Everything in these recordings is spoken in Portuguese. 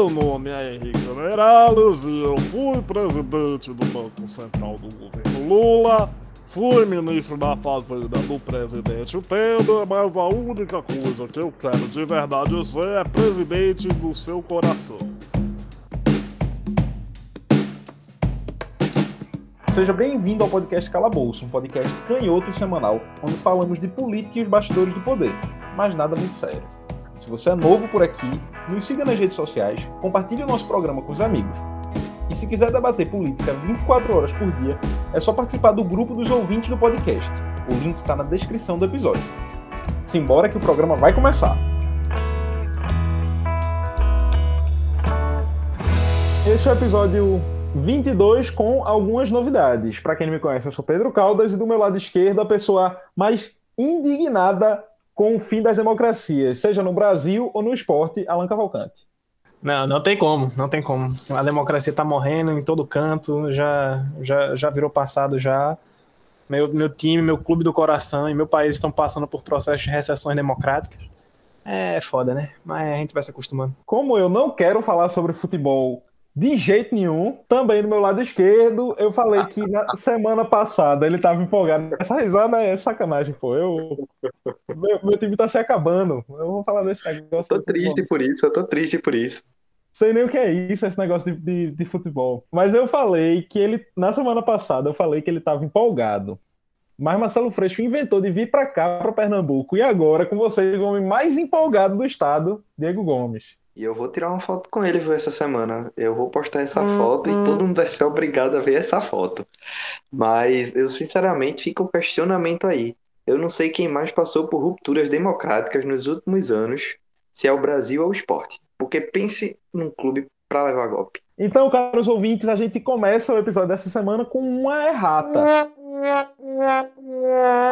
Meu nome é Henrique Meirelles e eu fui presidente do Banco Central do governo Lula, fui ministro da Fazenda do presidente Temer, mas a única coisa que eu quero de verdade ser é presidente do seu coração. Seja bem-vindo ao podcast Calabouço, um podcast canhoto semanal, onde falamos de política e os bastidores do poder, mas nada muito sério. Se você é novo por aqui, nos siga nas redes sociais, compartilhe o nosso programa com os amigos. E se quiser debater política 24 horas por dia, é só participar do grupo dos ouvintes do podcast. O link está na descrição do episódio. Simbora que o programa vai começar! Esse é o episódio 22 com algumas novidades. Para quem não me conhece, eu sou Pedro Caldas e do meu lado esquerdo a pessoa mais indignada com o fim das democracias, seja no Brasil ou no esporte, Alan Cavalcante. Não, não tem como, não tem como. A democracia está morrendo em todo canto, já, já, já virou passado já. Meu, meu time, meu clube do coração e meu país estão passando por processos de recessões democráticas. É foda, né? Mas a gente vai se acostumando. Como eu não quero falar sobre futebol de jeito nenhum. Também no meu lado esquerdo, eu falei que na semana passada ele tava empolgado. Essa risada é sacanagem, pô. Eu, meu, meu time tá se acabando. Eu vou falar desse negócio. Tô triste por isso, eu tô triste por isso. Sei nem o que é isso, esse negócio de, de, de futebol. Mas eu falei que ele, na semana passada, eu falei que ele tava empolgado. Mas Marcelo Freixo inventou de vir para cá, para Pernambuco. E agora, com vocês, o homem mais empolgado do estado, Diego Gomes. E eu vou tirar uma foto com ele viu, essa semana. Eu vou postar essa foto e todo mundo vai ser obrigado a ver essa foto. Mas eu sinceramente fico um questionamento aí. Eu não sei quem mais passou por rupturas democráticas nos últimos anos, se é o Brasil ou o esporte. Porque pense num clube para levar golpe. Então, caros ouvintes, a gente começa o episódio dessa semana com uma errata.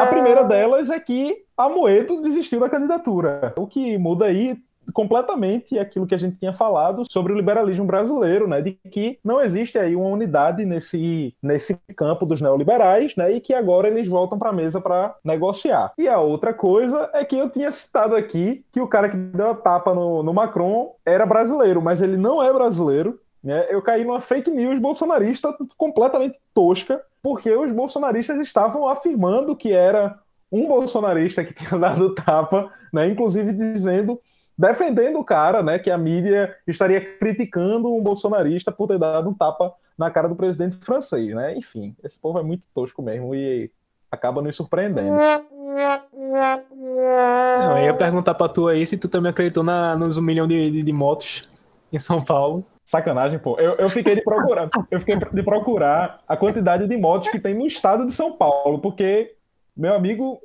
A primeira delas é que a Moedo desistiu da candidatura. O que muda aí completamente aquilo que a gente tinha falado sobre o liberalismo brasileiro, né, de que não existe aí uma unidade nesse, nesse campo dos neoliberais, né, e que agora eles voltam para a mesa para negociar. E a outra coisa é que eu tinha citado aqui que o cara que deu a tapa no, no Macron era brasileiro, mas ele não é brasileiro. Né? Eu caí numa fake news bolsonarista completamente tosca, porque os bolsonaristas estavam afirmando que era um bolsonarista que tinha dado tapa, né, inclusive dizendo defendendo o cara, né, que a mídia estaria criticando um bolsonarista por ter dado um tapa na cara do presidente francês, né? Enfim, esse povo é muito tosco mesmo e acaba nos surpreendendo. Não, eu ia perguntar pra tu aí se tu também acreditou na, nos um milhão de, de, de motos em São Paulo. Sacanagem, pô. Eu, eu fiquei de procurar, eu fiquei de procurar a quantidade de motos que tem no estado de São Paulo, porque meu amigo,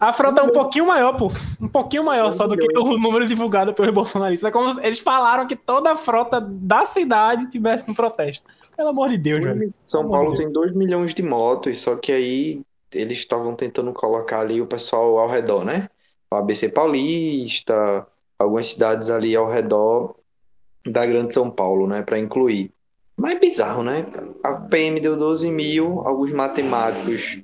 a frota é um pouquinho maior, pô. Um pouquinho maior só do que o número divulgado pelos bolsonaristas. É como eles falaram que toda a frota da cidade tivesse um protesto. Pelo amor de Deus, velho. São Paulo tem 2 milhões de motos, só que aí eles estavam tentando colocar ali o pessoal ao redor, né? O ABC Paulista, algumas cidades ali ao redor da Grande São Paulo, né? Para incluir. Mas é bizarro, né? A PM deu 12 mil, alguns matemáticos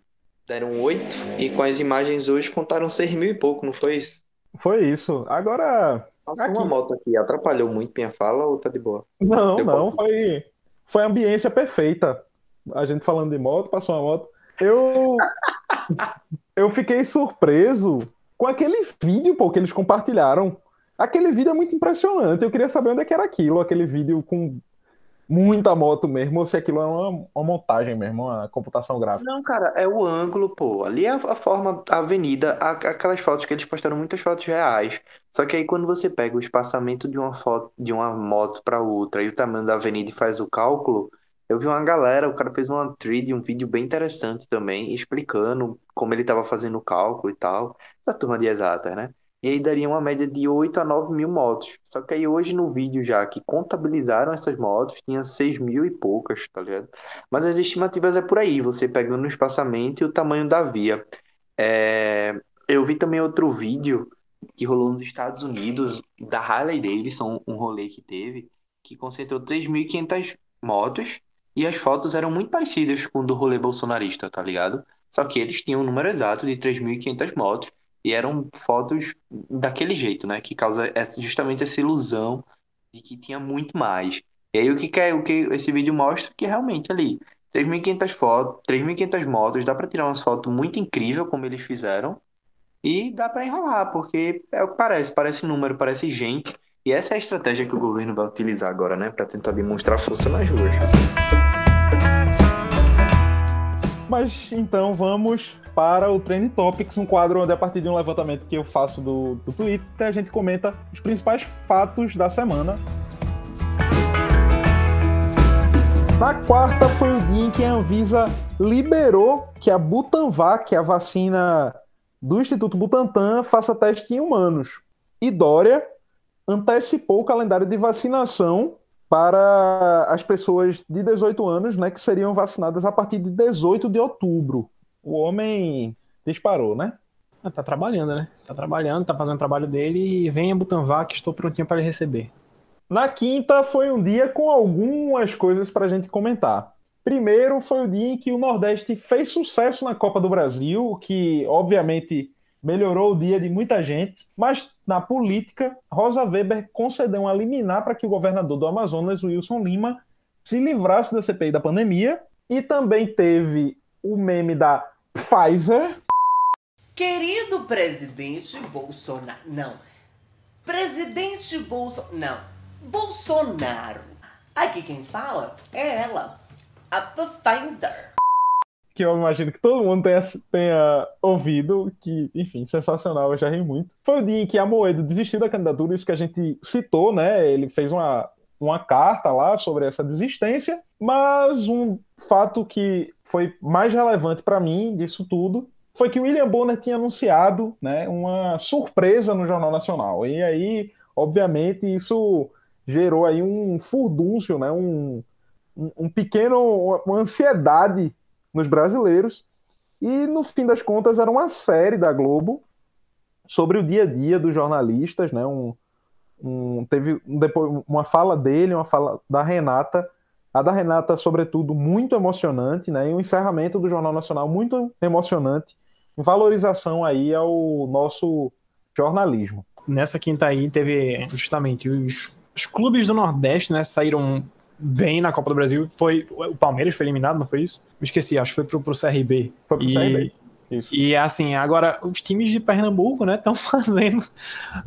deram oito e com as imagens hoje contaram seis mil e pouco, não foi isso? Foi isso. Agora. Passou aqui... uma moto aqui, atrapalhou muito minha fala ou tá de boa? Não, Deu não, foi, foi a ambiência perfeita. A gente falando de moto, passou uma moto. Eu. eu fiquei surpreso com aquele vídeo, pô, que eles compartilharam. Aquele vídeo é muito impressionante. Eu queria saber onde é que era aquilo, aquele vídeo com muita moto mesmo, ou se aquilo é uma, uma, montagem mesmo, uma computação gráfica. Não, cara, é o ângulo, pô. Ali é a, forma, a avenida, a, aquelas fotos que eles postaram muitas fotos reais. Só que aí quando você pega o espaçamento de uma foto, de uma moto para outra e o tamanho da avenida e faz o cálculo, eu vi uma galera, o cara fez uma thread, um vídeo bem interessante também, explicando como ele estava fazendo o cálculo e tal, da turma de exatas, né? E aí daria uma média de 8 a 9 mil motos. Só que aí hoje no vídeo já que contabilizaram essas motos, tinha 6 mil e poucas, tá ligado? Mas as estimativas é por aí, você pegando o espaçamento e o tamanho da via. É... Eu vi também outro vídeo que rolou nos Estados Unidos, da Harley Davidson, um rolê que teve, que concentrou 3.500 motos, e as fotos eram muito parecidas com o do rolê bolsonarista, tá ligado? Só que eles tinham um número exato de 3.500 motos, e eram fotos daquele jeito, né? Que causa justamente essa ilusão de que tinha muito mais. E aí o que, é, o que esse vídeo mostra que realmente ali 3.500 fotos, 3.500 motos, dá para tirar umas fotos muito incríveis como eles fizeram e dá para enrolar, porque é o que parece, parece número, parece gente. E essa é a estratégia que o governo vai utilizar agora, né, para tentar demonstrar força nas ruas. Mas então vamos para o Trend Topics, um quadro onde, a partir de um levantamento que eu faço do, do Twitter, a gente comenta os principais fatos da semana. Na quarta foi o dia em que a Anvisa liberou que a Butanvac, a vacina do Instituto Butantan, faça teste em humanos. E Dória antecipou o calendário de vacinação para as pessoas de 18 anos, né, que seriam vacinadas a partir de 18 de outubro. O homem disparou, né? Ah, tá trabalhando, né? Tá trabalhando, tá fazendo o trabalho dele e venha Butanvac, estou prontinho para ele receber. Na quinta foi um dia com algumas coisas para a gente comentar. Primeiro foi o dia em que o Nordeste fez sucesso na Copa do Brasil, que obviamente melhorou o dia de muita gente, mas na política, Rosa Weber concedeu uma liminar para que o governador do Amazonas, Wilson Lima, se livrasse da CPI da pandemia, e também teve o meme da Pfizer. Querido presidente Bolsonaro, não. Presidente Bolsonaro, não. Bolsonaro. Aqui quem fala é ela, a Pfizer que eu imagino que todo mundo tenha, tenha ouvido, que, enfim, sensacional, eu já ri muito. Foi o dia em que a Moedo desistiu da candidatura, isso que a gente citou, né? Ele fez uma, uma carta lá sobre essa desistência, mas um fato que foi mais relevante para mim disso tudo foi que o William Bonner tinha anunciado né, uma surpresa no Jornal Nacional. E aí, obviamente, isso gerou aí um furdúncio, né, um, um pequeno, uma ansiedade nos brasileiros. E no fim das contas era uma série da Globo sobre o dia a dia dos jornalistas, né? Um, um, teve depois uma fala dele, uma fala da Renata, a da Renata sobretudo muito emocionante, né? E o um encerramento do Jornal Nacional muito emocionante, em valorização aí ao nosso jornalismo. Nessa quinta aí teve justamente os, os clubes do Nordeste, né? Saíram bem na Copa do Brasil. Foi o Palmeiras foi eliminado, não foi isso? Me esqueci, acho que foi pro, pro CRB. Foi pro e, CRB. Isso. E assim, agora os times de Pernambuco, né, estão fazendo.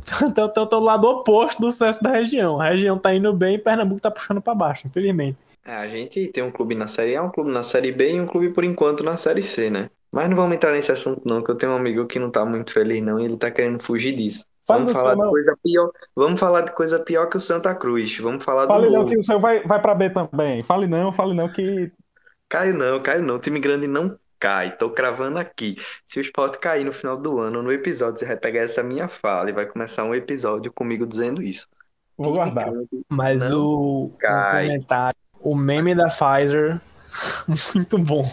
estão do lado oposto do sucesso da região. A região tá indo bem e Pernambuco tá puxando para baixo, infelizmente. É, a gente tem um clube na Série A, um clube na Série B e um clube por enquanto na Série C, né? Mas não vamos entrar nesse assunto, não, que eu tenho um amigo que não tá muito feliz, não, e ele tá querendo fugir disso. Vamos falar de coisa pior. Vamos falar de coisa pior que o Santa Cruz. Vamos falar fale do. Fale não que o seu vai, vai para B também. Fale não, fale não que. Cai não, cai não. O time grande não cai. Tô cravando aqui. Se o Sport cair no final do ano, no episódio, você vai pegar essa minha fala e vai começar um episódio comigo dizendo isso. Vou guardar. Mas o, o comentário, o meme da Pfizer, muito bom.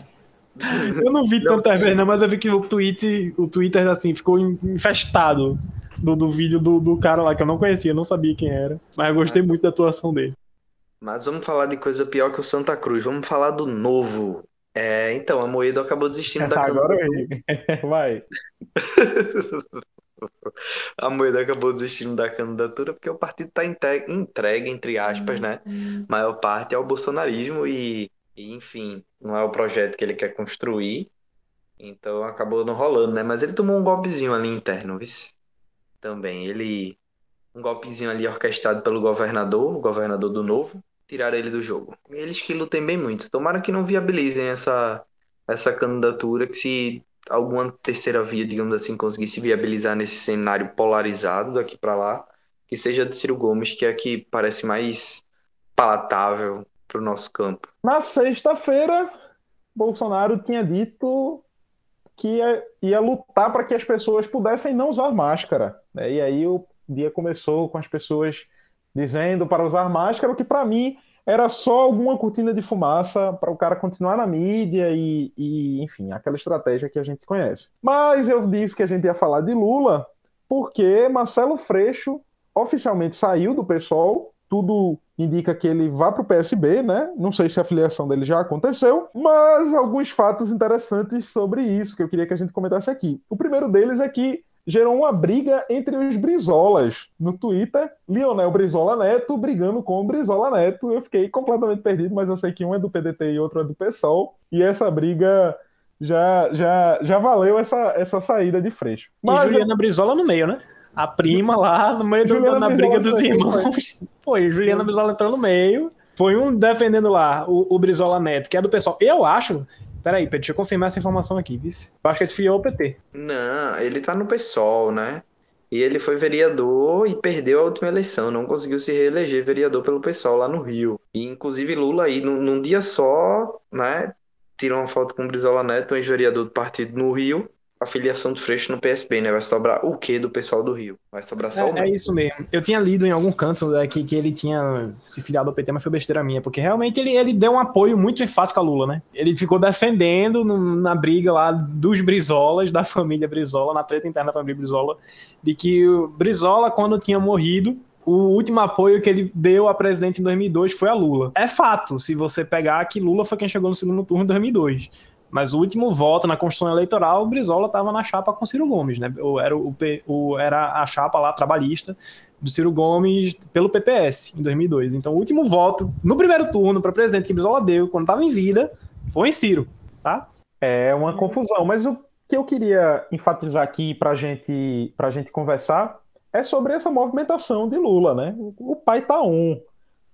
Eu não vi tantas vezes, não, mas eu vi que o Twitter, o Twitter assim, ficou infestado do, do vídeo do, do cara lá que eu não conhecia, não sabia quem era. Mas eu gostei muito da atuação dele. Mas vamos falar de coisa pior que o Santa Cruz. Vamos falar do novo. É, então, a Moedo acabou desistindo da Agora vai. a Moedo acabou desistindo da candidatura porque o partido está entregue, entre aspas, né? Uhum. Maior parte ao bolsonarismo e, e, enfim, não é o projeto que ele quer construir. Então acabou não rolando, né? Mas ele tomou um golpezinho ali interno, viu? Também. Ele. Um golpezinho ali orquestrado pelo governador, o governador do Novo, tiraram ele do jogo. Eles que lutem bem muito. Tomara que não viabilizem essa, essa candidatura, que se alguma terceira via, digamos assim, conseguisse viabilizar nesse cenário polarizado daqui para lá, que seja de Ciro Gomes, que é a que parece mais palatável para o nosso campo. Na sexta-feira, Bolsonaro tinha dito que ia, ia lutar para que as pessoas pudessem não usar máscara. Né? E aí o dia começou com as pessoas dizendo para usar máscara, o que para mim era só alguma cortina de fumaça para o cara continuar na mídia e, e, enfim, aquela estratégia que a gente conhece. Mas eu disse que a gente ia falar de Lula porque Marcelo Freixo oficialmente saiu do PSOL, tudo indica que ele vá para o PSB, né? Não sei se a filiação dele já aconteceu, mas alguns fatos interessantes sobre isso que eu queria que a gente comentasse aqui. O primeiro deles é que gerou uma briga entre os Brizolas no Twitter. Lionel Brizola Neto brigando com o Brizola Neto. Eu fiquei completamente perdido, mas eu sei que um é do PDT e outro é do PSOL. E essa briga já, já, já valeu essa, essa saída de Freixo. Mas e Juliana eu... Brizola no meio, né? A prima lá no meio do, na briga dos irmãos. Foi, Juliana Brizola entrou no meio. Foi um defendendo lá o, o Brizola Neto, que é do pessoal. Eu acho Peraí, deixa eu confirmar essa informação aqui, vice. Eu acho que ele fiou o PT. Não, ele tá no PSOL, né? E ele foi vereador e perdeu a última eleição, não conseguiu se reeleger vereador pelo PSOL lá no Rio. E inclusive Lula aí, num, num dia só, né, tirou uma foto com o Brizola Neto, ex-vereador do partido no Rio, a filiação do Freixo no PSB, né? Vai sobrar o que do pessoal do Rio? Vai sobrar só é, o É isso mesmo. Eu tinha lido em algum canto né, que, que ele tinha se filiado ao PT, mas foi besteira minha, porque realmente ele, ele deu um apoio muito enfático a Lula, né? Ele ficou defendendo no, na briga lá dos Brizolas, da família Brizola, na treta interna da família Brizola, de que o Brizola, quando tinha morrido, o último apoio que ele deu a presidente em 2002 foi a Lula. É fato, se você pegar que Lula foi quem chegou no segundo turno em 2002. Mas o último voto na Constituição Eleitoral, o Brizola estava na chapa com Ciro Gomes, né? Era, o, o, era a chapa lá trabalhista do Ciro Gomes pelo PPS em 2002. Então, o último voto no primeiro turno para presidente que Brizola deu, quando estava em vida, foi em Ciro, tá? É uma confusão, mas o que eu queria enfatizar aqui para gente, a gente conversar é sobre essa movimentação de Lula, né? O pai tá um,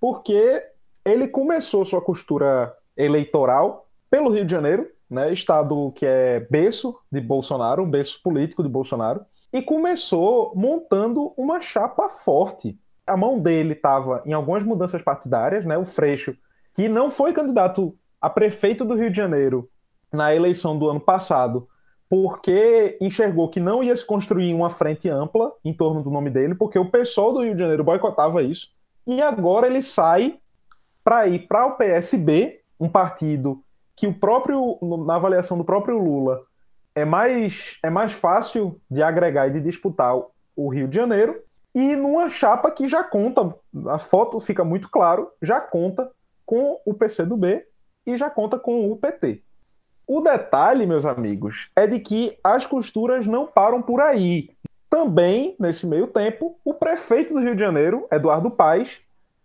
porque ele começou sua costura eleitoral pelo Rio de Janeiro, né, estado que é berço de Bolsonaro, um berço político de Bolsonaro, e começou montando uma chapa forte. A mão dele estava em algumas mudanças partidárias, né, o Freixo, que não foi candidato a prefeito do Rio de Janeiro na eleição do ano passado, porque enxergou que não ia se construir uma frente ampla em torno do nome dele, porque o pessoal do Rio de Janeiro boicotava isso. E agora ele sai para ir para o PSB, um partido que o próprio, na avaliação do próprio Lula, é mais, é mais fácil de agregar e de disputar o Rio de Janeiro, e numa chapa que já conta, a foto fica muito claro, já conta com o PCdoB e já conta com o PT. O detalhe, meus amigos, é de que as costuras não param por aí. Também, nesse meio tempo, o prefeito do Rio de Janeiro, Eduardo Paes,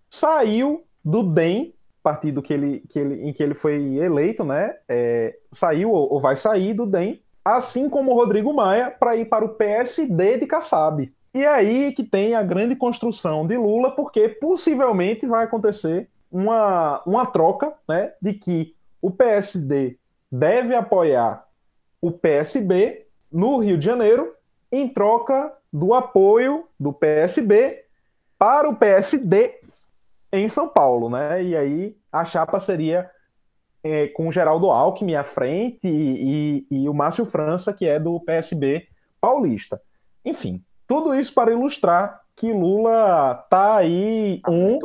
saiu do DEM partido que ele, que ele, em que ele foi eleito, né, é, saiu ou, ou, vai sair do DEM, assim como o Rodrigo Maia, para ir para o PSD de Kassab. E é aí que tem a grande construção de Lula, porque possivelmente vai acontecer uma, uma troca né, de que o PSD deve apoiar o PSB no Rio de Janeiro, em troca do apoio do PSB para o PSD em São Paulo, né? E aí a chapa seria é, com o Geraldo Alckmin à frente e, e, e, o Márcio França, que é do PSB paulista. Enfim, tudo isso para ilustrar que Lula tá aí um,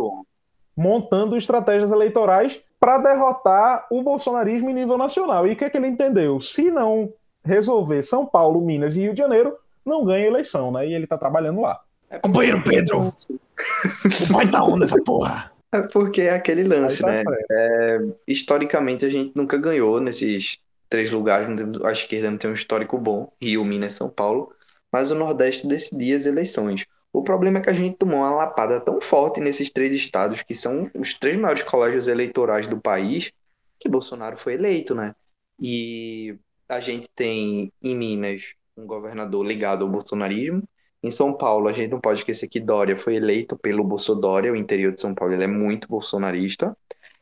montando estratégias eleitorais para derrotar o bolsonarismo em nível nacional. E o que é que ele entendeu? Se não resolver São Paulo, Minas e Rio de Janeiro, não ganha eleição, né? E ele está trabalhando lá. É Companheiro Pedro! o pai tá onda essa porra! É porque é aquele lance, tá né? É, historicamente a gente nunca ganhou nesses três lugares. A esquerda não tem um histórico bom, Rio, Minas, São Paulo. Mas o Nordeste decidia as eleições. O problema é que a gente tomou uma lapada tão forte nesses três estados, que são os três maiores colégios eleitorais do país, que Bolsonaro foi eleito, né? E a gente tem em Minas um governador ligado ao bolsonarismo, em São Paulo, a gente não pode esquecer que Dória foi eleito pelo Bolsonaro, o interior de São Paulo ele é muito bolsonarista.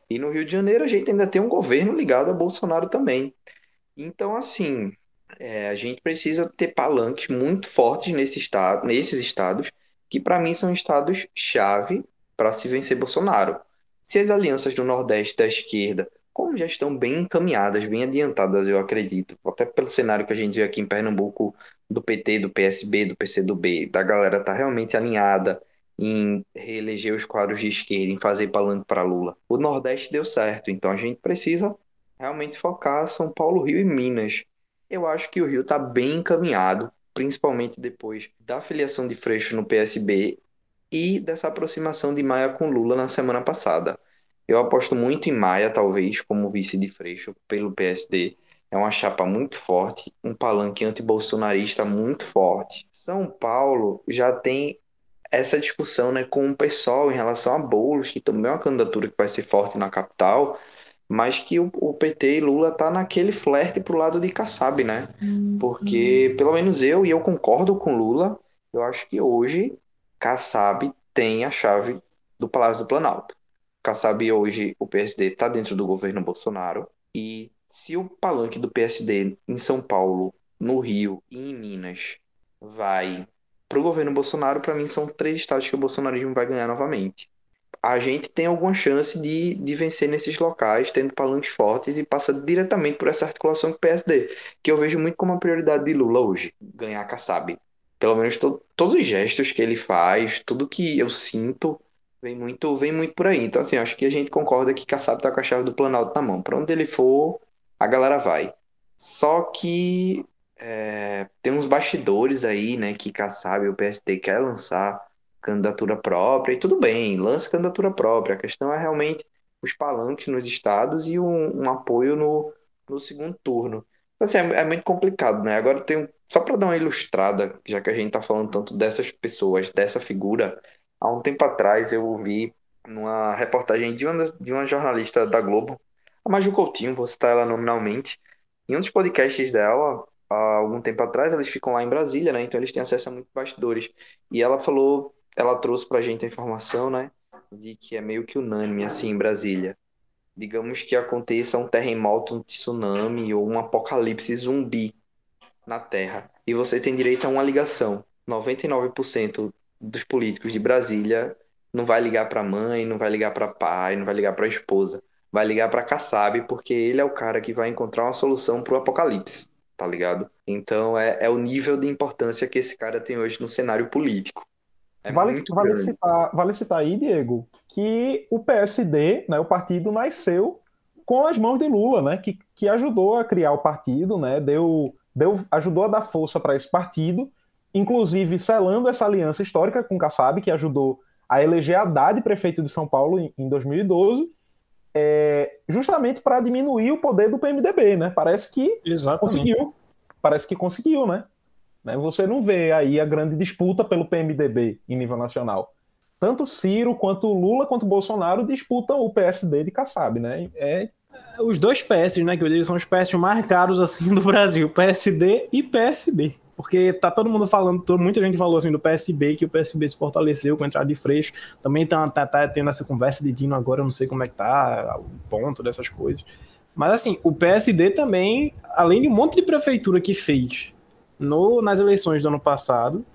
E no Rio de Janeiro a gente ainda tem um governo ligado a Bolsonaro também. Então, assim, é, a gente precisa ter palanques muito fortes nesse estado, nesses estados, que para mim são estados-chave para se vencer Bolsonaro. Se as alianças do Nordeste da esquerda, como já estão bem encaminhadas, bem adiantadas, eu acredito, até pelo cenário que a gente vê aqui em Pernambuco do PT, do PSB, do PCdoB, da galera tá realmente alinhada em reeleger os quadros de esquerda, em fazer palanque para Lula. O Nordeste deu certo, então a gente precisa realmente focar São Paulo, Rio e Minas. Eu acho que o Rio está bem encaminhado, principalmente depois da filiação de Freixo no PSB e dessa aproximação de Maia com Lula na semana passada. Eu aposto muito em Maia, talvez, como vice de Freixo pelo PSD. é uma chapa muito forte, um palanque antibolsonarista muito forte. São Paulo já tem essa discussão né, com o pessoal em relação a Boulos, que também é uma candidatura que vai ser forte na capital, mas que o, o PT e Lula tá naquele flerte pro lado de Kassab, né? Porque, pelo menos eu, e eu concordo com Lula, eu acho que hoje Kassab tem a chave do Palácio do Planalto. Kassab hoje, o PSD está dentro do governo Bolsonaro, e se o palanque do PSD em São Paulo, no Rio e em Minas vai pro governo Bolsonaro, para mim são três estados que o bolsonarismo vai ganhar novamente. A gente tem alguma chance de, de vencer nesses locais, tendo palanques fortes e passa diretamente por essa articulação com o PSD, que eu vejo muito como uma prioridade de Lula hoje, ganhar a Kassab. Pelo menos to, todos os gestos que ele faz, tudo que eu sinto, vem muito, vem muito por aí. Então, assim, acho que a gente concorda que Kassab tá com a chave do Planalto na mão. Para onde ele for, a galera vai. Só que é, tem uns bastidores aí, né, que Kassab e o PSD quer lançar candidatura própria, e tudo bem, lance candidatura própria. A questão é realmente os palanques nos estados e um, um apoio no, no segundo turno. Assim, é, é muito complicado, né? Agora tem só para dar uma ilustrada, já que a gente está falando tanto dessas pessoas, dessa figura, há um tempo atrás eu ouvi numa reportagem de uma, de uma jornalista da Globo, a Maju Coutinho, vou citar ela nominalmente, em um dos podcasts dela, há algum tempo atrás, eles ficam lá em Brasília, né? Então eles têm acesso a muitos bastidores. E ela falou, ela trouxe pra gente a informação, né? De que é meio que unânime, assim, em Brasília. Digamos que aconteça um terremoto, um tsunami ou um apocalipse zumbi na Terra. E você tem direito a uma ligação. 99% dos políticos de Brasília não vai ligar para mãe, não vai ligar para pai, não vai ligar para esposa, vai ligar para Kassab porque ele é o cara que vai encontrar uma solução para o apocalipse, tá ligado? Então é, é o nível de importância que esse cara tem hoje no cenário político. É vale, vale, citar, vale citar aí, Diego, que o PSD, né, o partido, nasceu com as mãos de Lula, né, que, que ajudou a criar o partido, né, deu, deu, ajudou a dar força para esse partido, inclusive selando essa aliança histórica com o Kassab, que ajudou a eleger Haddad prefeito de São Paulo em, em 2012, é, justamente para diminuir o poder do PMDB, né? Parece que Exatamente. conseguiu, parece que conseguiu, né? Né? Você não vê aí a grande disputa pelo PMDB em nível nacional. Tanto Ciro, quanto Lula, quanto Bolsonaro disputam o PSD de Kassab, né? É, Os dois PS, né, que eu digo, são os PS mais caros assim do Brasil, PSD e PSB. Porque tá todo mundo falando, muita gente falou assim do PSB, que o PSB se fortaleceu com a entrada de Freixo. Também tá, tá, tá tendo essa conversa de Dino agora, eu não sei como é que tá, o ponto dessas coisas. Mas assim, o PSD também, além de um monte de prefeitura que fez no, nas eleições do ano passado,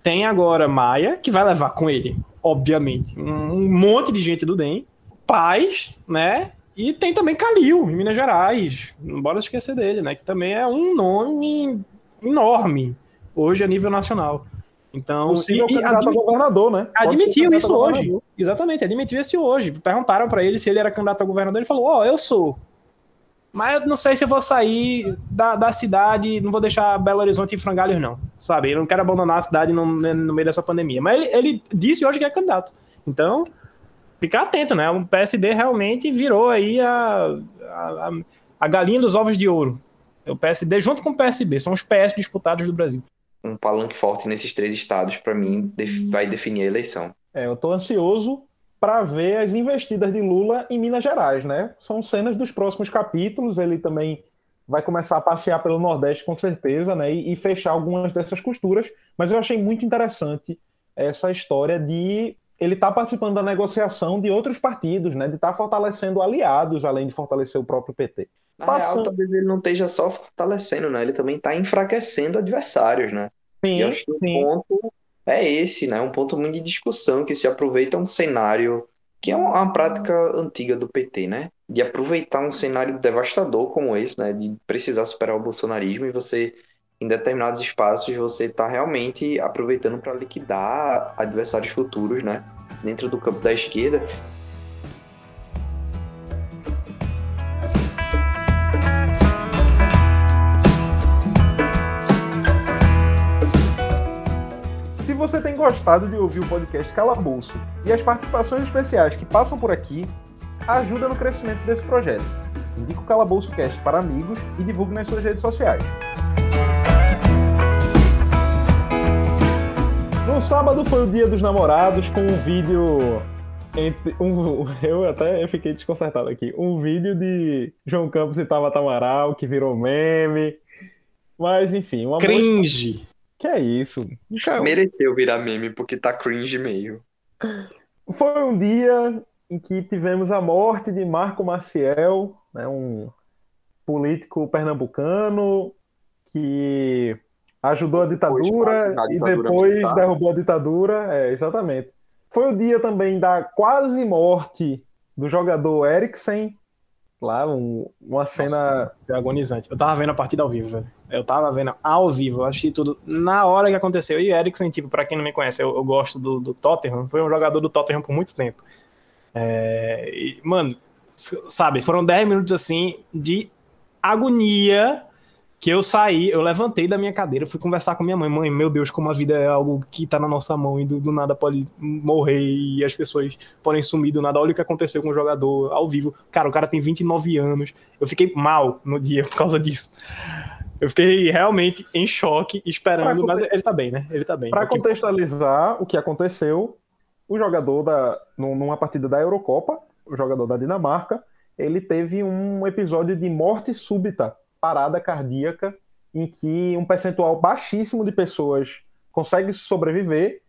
tem agora Maia, que vai levar com ele, obviamente, um, um monte de gente do DEM, Paz, né? E tem também Calil, em Minas Gerais. Não bora esquecer dele, né? Que também é um nome enorme hoje a nível nacional. Então, possível e- e candidato a admi- governador, né? Pode admitiu isso hoje. governador. Exatamente, admitiu isso hoje. Perguntaram pra ele se ele era candidato a governador. Ele falou: Ó, eu sou. Mas eu não sei se eu vou sair da, da cidade, não vou deixar Belo Horizonte em frangalhos, não. Sabe? Eu não quero abandonar a cidade no, no meio dessa pandemia. Mas ele, ele disse hoje que é candidato. Então, ficar atento, né? O PSD realmente virou aí a, a, a galinha dos ovos de ouro. O PSD junto com o PSB, são os PS disputados do Brasil. Um palanque forte nesses três estados, para mim, def- vai definir a eleição. É, eu tô ansioso para ver as investidas de Lula em Minas Gerais, né? São cenas dos próximos capítulos. Ele também vai começar a passear pelo Nordeste com certeza, né? E, e fechar algumas dessas costuras. Mas eu achei muito interessante essa história de ele estar participando da negociação de outros partidos, né? De estar fortalecendo aliados, além de fortalecer o próprio PT. Na Passando. real, talvez ele não esteja só fortalecendo, né? Ele também está enfraquecendo adversários, né? E eu acho que o sim. ponto é esse, né? Um ponto muito de discussão, que se aproveita um cenário que é uma, uma prática antiga do PT, né? De aproveitar um cenário devastador como esse, né? De precisar superar o bolsonarismo e você, em determinados espaços, você está realmente aproveitando para liquidar adversários futuros, né? Dentro do campo da esquerda. Você tem gostado de ouvir o podcast Calabouço e as participações especiais que passam por aqui, ajuda no crescimento desse projeto. Indique o Calabouço Cast para amigos e divulgue nas suas redes sociais. No sábado foi o dia dos namorados com um vídeo entre um, eu até fiquei desconcertado aqui. Um vídeo de João Campos e Tabata Amaral que virou meme. Mas enfim, uma Cringe. Que é isso? Cara, Mereceu virar meme porque tá cringe meio. Foi um dia em que tivemos a morte de Marco Maciel, né, um político pernambucano que ajudou a ditadura e ditadura depois militar. derrubou a ditadura. É, exatamente. Foi o dia também da quase morte do jogador Eriksen. Lá, um- uma cena. Foi agonizante. Eu tava vendo a partida ao vivo, velho. Eu tava vendo ao vivo, eu assisti tudo na hora que aconteceu. E Eriksen, tipo, pra quem não me conhece, eu, eu gosto do, do Tottenham, foi um jogador do Tottenham por muito tempo. É, e, mano, sabe, foram 10 minutos assim de agonia que eu saí, eu levantei da minha cadeira, fui conversar com minha mãe. Mãe, meu Deus, como a vida é algo que tá na nossa mão e do, do nada pode morrer e as pessoas podem sumir do nada. Olha o que aconteceu com o jogador ao vivo. Cara, o cara tem 29 anos. Eu fiquei mal no dia por causa disso. Eu fiquei realmente em choque, esperando, Pra mas ele tá bem, né? Ele tá bem. Para contextualizar o que aconteceu, o jogador da num- numa partida da Eurocopa, o jogador da Dinamarca, ele teve um episódio de morte súbita, parada cardíaca, em que um percentual baixíssimo de pessoas consegue sobreviver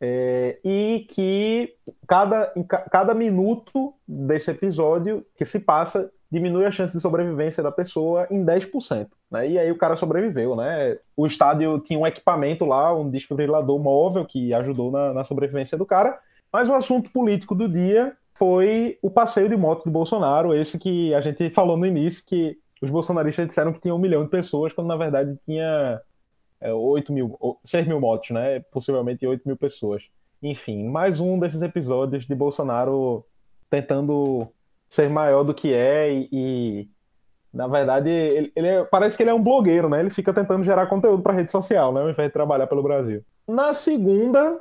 é, e que cada, cada minuto desse episódio que se passa diminui a chance de sobrevivência da pessoa em 10%. Né? E aí o cara sobreviveu, né? O estádio tinha um equipamento lá, um desfibrilador móvel que ajudou na, na sobrevivência do cara. Mas o assunto político do dia foi o passeio de moto do Bolsonaro, esse que a gente falou no início, que os bolsonaristas disseram que tinha um milhão de pessoas, quando na verdade tinha é, 8 mil, ou 6 mil motos, né? Possivelmente 8 mil pessoas. Enfim, mais um desses episódios de Bolsonaro tentando ser maior do que é e, e, na verdade, ele, ele é- parece que ele é um blogueiro, né? Ele fica tentando gerar conteúdo para rede social, né? Ao invés de trabalhar pelo Brasil. Na segunda,